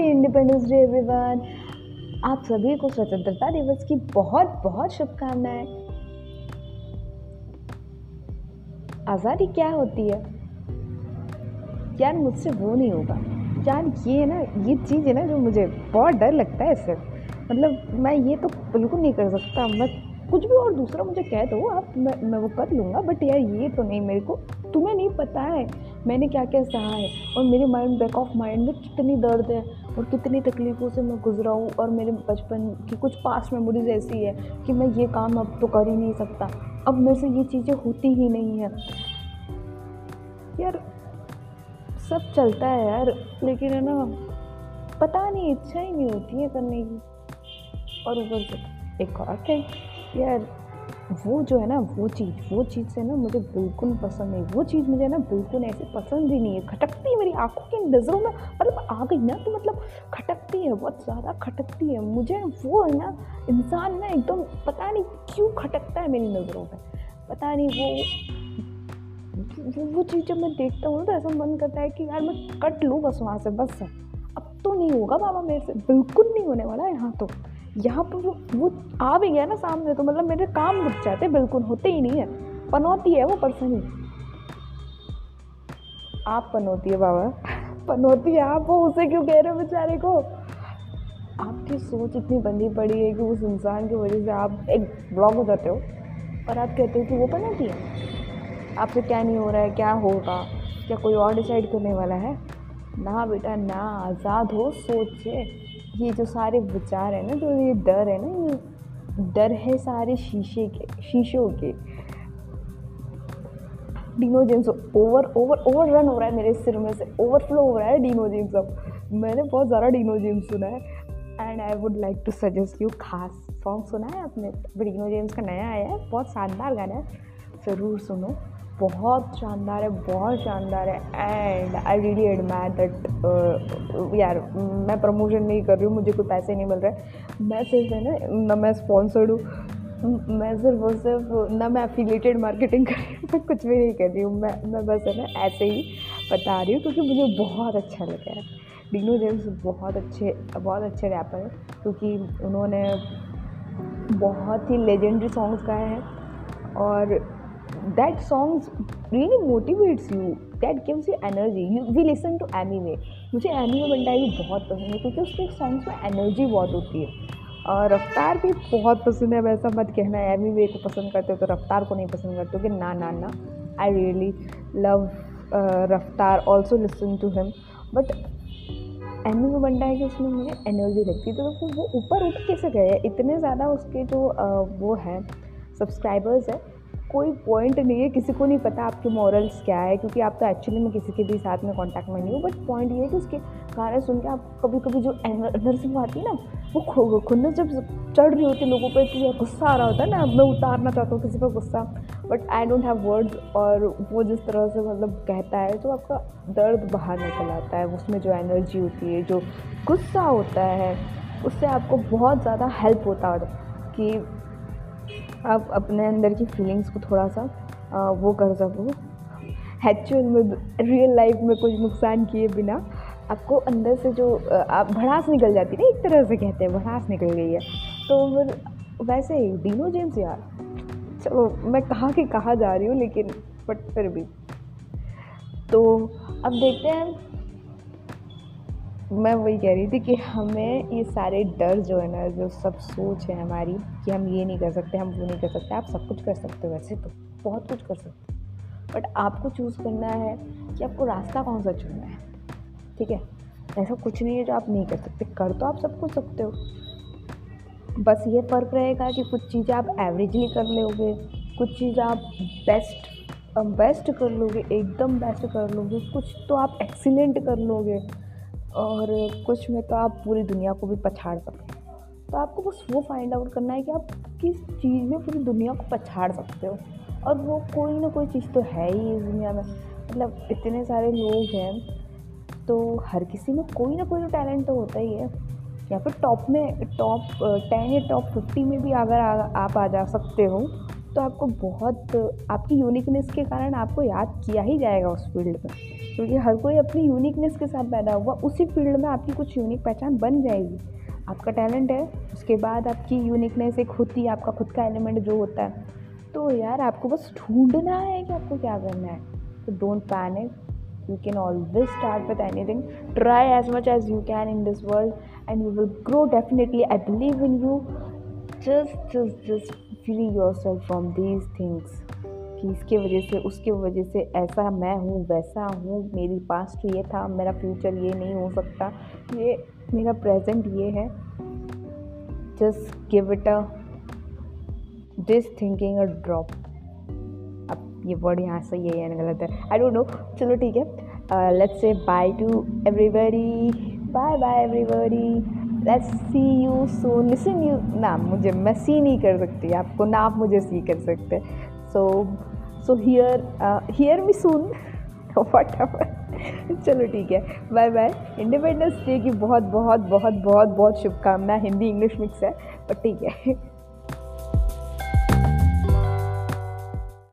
Happy independence day everyone आप सभी को स्वतंत्रता दिवस की बहुत बहुत शुभकामनाएँ। आज़ादी क्या होती है? यार, मुझसे वो नहीं होगा। यार ये है ना, ये चीज़ है ना जो मुझे बहुत डर लगता है इससे। मतलब मैं ये तो बिल्कुल नहीं कर सकता। मैं कुछ भी और दूसरा मुझे कह दो, आप, मैं मैं वो कर लूँगा। बट यार, ये तो नहीं मेरे को, तुम्हें नहीं पता है। मैंने क्या क्या सहा है और मेरे माइंड बैक ऑफ़ माइंड में कितनी दर्द है और कितनी तकलीफ़ों से मैं गुजरा हूँ और मेरे बचपन की कुछ पास्ट मेमोरीज ऐसी है कि मैं ये काम अब तो कर ही नहीं सकता। अब मेरे से ये चीज़ें होती ही नहीं है। यार, सब चलता है यार, लेकिन है ना, पता नहीं इच्छा ही नहीं होती है करने की। और ऊपर से एक और है। यार वो जो है ना, वो चीज़ वो चीज़ से ना मुझे बिल्कुल पसंद नहीं, वो चीज़ मुझे ना बिल्कुल ऐसी पसंद ही नहीं है। खटकती है मेरी आँखों की नज़रों में मतलब आ गई ना तो मतलब खटकती है, बहुत ज़्यादा खटकती है। मुझे वो है ना, इंसान ना एकदम पता नहीं क्यों खटकता है मेरी नज़रों में पता नहीं वो वो वो चीज़ जब मैं देखता हूँ तो ऐसा मन करता है कि यार मैं कट लूँ बस वहाँ से, बस। अब तो नहीं होगा बाबा मेरे से, बिल्कुल नहीं होने वाला यहाँ तो। यहाँ पर वो वो आ भी गया ना सामने तो मतलब मेरे काम रुक जाते, बिल्कुल होते ही नहीं है। पनौती है वो पर्सन ही। आप पनौती है, बाबा। पनौती है, आप वो उसे क्यों कह रहे हो बेचारे को? आपकी सोच इतनी बंदी पड़ी है कि उस इंसान की वजह से आप एक ब्लॉग हो जाते हो। और आप कहते हो कि वो पनौती है। आपसे क्या नहीं हो रहा है, क्या होगा? क्या कोई और डिसाइड करने वाला है? ना बेटा, ना आज़ाद हो, सोच से। ये जो सारे विचार है ना, जो ये डर है ना, ये डर है सारे शीशे के, शीशों के। Dino James over over over run हो रहा है मेरे सिर में से। ओवरफ्लो हो रहा है डीनो जेम्स अब। मैंने बहुत ज़्यादा डीनो जेम्स सुना है। And I would like to suggest you खास सॉन्ग सुना है आपने? डीनो जेम्स का नया आया है, बहुत शानदार गाना है। ज़रूर सुनो। बहुत शानदार है, बहुत शानदार है। And I really admire that यार, मैं प्रमोशन नहीं कर रही हूँ, मुझे कोई पैसे नहीं मिल रहे। मैं सिर्फ़, है ना ना मैं स्पॉन्सर्ड हूँ। मैं सिर्फ़ और सिर्फ़, ना मैं एफिलेटेड मार्केटिंग कर रही हूँ कुछ भी नहीं कर रही हूँ। मैं मैं बस, है ना, ऐसे ही बता रही हूँ, क्योंकि मुझे बहुत अच्छा लगा है। डीनो जेम्स बहुत अच्छे बहुत अच्छे रैपर हैं, क्योंकि उन्होंने बहुत ही लेजेंडरी सॉन्ग्स गाए हैं। और that songs really motivates you that gives you energy. You, we listen to anime. मुझे एमी बंडाई भी बहुत पसंद है क्योंकि उसके सॉन्ग्स में एनर्जी बहुत होती है। और रफ्तार भी बहुत पसंद है वैसा मत कहना है एमी वे को पसंद करते हो तो रफ्तार को नहीं पसंद करते हो कि ना ना ना। I really love Raftaar also listen to him but Emiway में बनता है कि उसमें मुझे एनर्जी लगती है तो वो ऊपर उठ कैसे गए? इतने ज़्यादा उसके जो uh, वो हैं सब्सक्राइबर्स हैं कोई पॉइंट नहीं है, किसी को नहीं पता आपके मॉरल्स क्या है, क्योंकि आप तो एक्चुअली में किसी के भी साथ में कांटेक्ट में नहीं हो बट पॉइंट ये है कि उसके गाने सुन के आप कभी कभी जो एनर्जी आती है ना, वो खो खुद जब चढ़ रही होती है लोगों पर कि गुस्सा आ रहा होता है ना, मैं उतारना चाहता हूँ किसी पर गुस्सा but I don't have words और वो जिस तरह से मतलब कहता है तो आपका दर्द बाहर निकल आता है, उसमें जो एनर्जी होती है, जो गुस्सा होता है, उससे आपको बहुत ज़्यादा हेल्प होता है, कि आप अपने अंदर की फीलिंग्स को थोड़ा सा आ, वो कर सको। एक्चुअल में रियल लाइफ में कुछ नुकसान किए बिना आपको अंदर से जो आप भड़ास निकल जाती है ना एक तरह से कहते हैं भड़ास निकल गई है। तो फिर वैसे ही डीनो जेम्स यार। चलो मैं कहाँ की कहाँ जा रही हूँ लेकिन बट फिर भी। तो अब देखते हैं मैं वही कह रही थी कि हमें ये सारे डर जो है ना, जो सब सोच है हमारी कि हम ये नहीं कर सकते, हम वो नहीं कर सकते, आप सब कुछ कर सकते हो वैसे तो बहुत कुछ कर सकते हो। बट आपको चूज़ करना है कि आपको रास्ता कौन सा चुनना है, ठीक है? ऐसा कुछ नहीं है जो आप नहीं कर सकते, कर तो आप सब कुछ सकते हो। बस ये फ़र्क रहेगा कि कुछ चीज़ें आप एवरेजली कर लोगे, कुछ चीज़ आप बेस्ट बेस्ट कर लोगे, एकदम बेस्ट कर लोगे, कुछ तो आप एक्सीलेंट कर लोगे। और कुछ में तो आप पूरी दुनिया को भी पछाड़ सकते हो। तो आपको बस वो फाइंड आउट करना है कि आप किस चीज़ में पूरी दुनिया को पछाड़ सकते हो। और वो कोई ना कोई चीज़ तो है ही इस दुनिया में। मतलब इतने सारे लोग हैं तो हर किसी में कोई ना कोई तो टैलेंट तो होता ही है। या फिर टॉप में टॉप टेन या टॉप फिफ्टी में भी अगर आप आ जा सकते हो तो आपको बहुत, आपकी यूनिकनेस के कारण आपको याद किया ही जाएगा उस फ़ील्ड में। क्योंकि हर कोई अपनी यूनिकनेस के साथ पैदा हुआ, उसी फ़ील्ड में आपकी कुछ यूनिक पहचान बन जाएगी। आपका टैलेंट है, उसके बाद आपकी यूनिकनेस एक होती है, आपका खुद का एलिमेंट जो होता है। तो यार, आपको बस ढूंढना है कि आपको क्या करना है। तो don't panic you can always start with anything try as much as you can in this world and you will grow definitely I believe in you just just just free yourself from these things कि इसके वजह से? उसके वजह से ऐसा मैं हूँ, वैसा हूँ। मेरी पास्ट ये था, मेरा फ्यूचर ये नहीं हो सकता। ये मेरा प्रेजेंट ये है। Just give it a this thinking a drop अब ये वर्ड यहाँ से ये है गलत है। आई डोंट नो चलो ठीक है। Let's say bye to everybody bye bye everybody let's see you so listen you ना, मुझे, मैं सी नहीं कर सकती, आपको ना आप मुझे सी कर सकते। So so hear hear me soon what चलो ठीक है। बाय बाय इंडिपेंडेंस डे की बहुत बहुत बहुत बहुत बहुत शुभकामना हिंदी इंग्लिश मिक्स है पर ठीक है।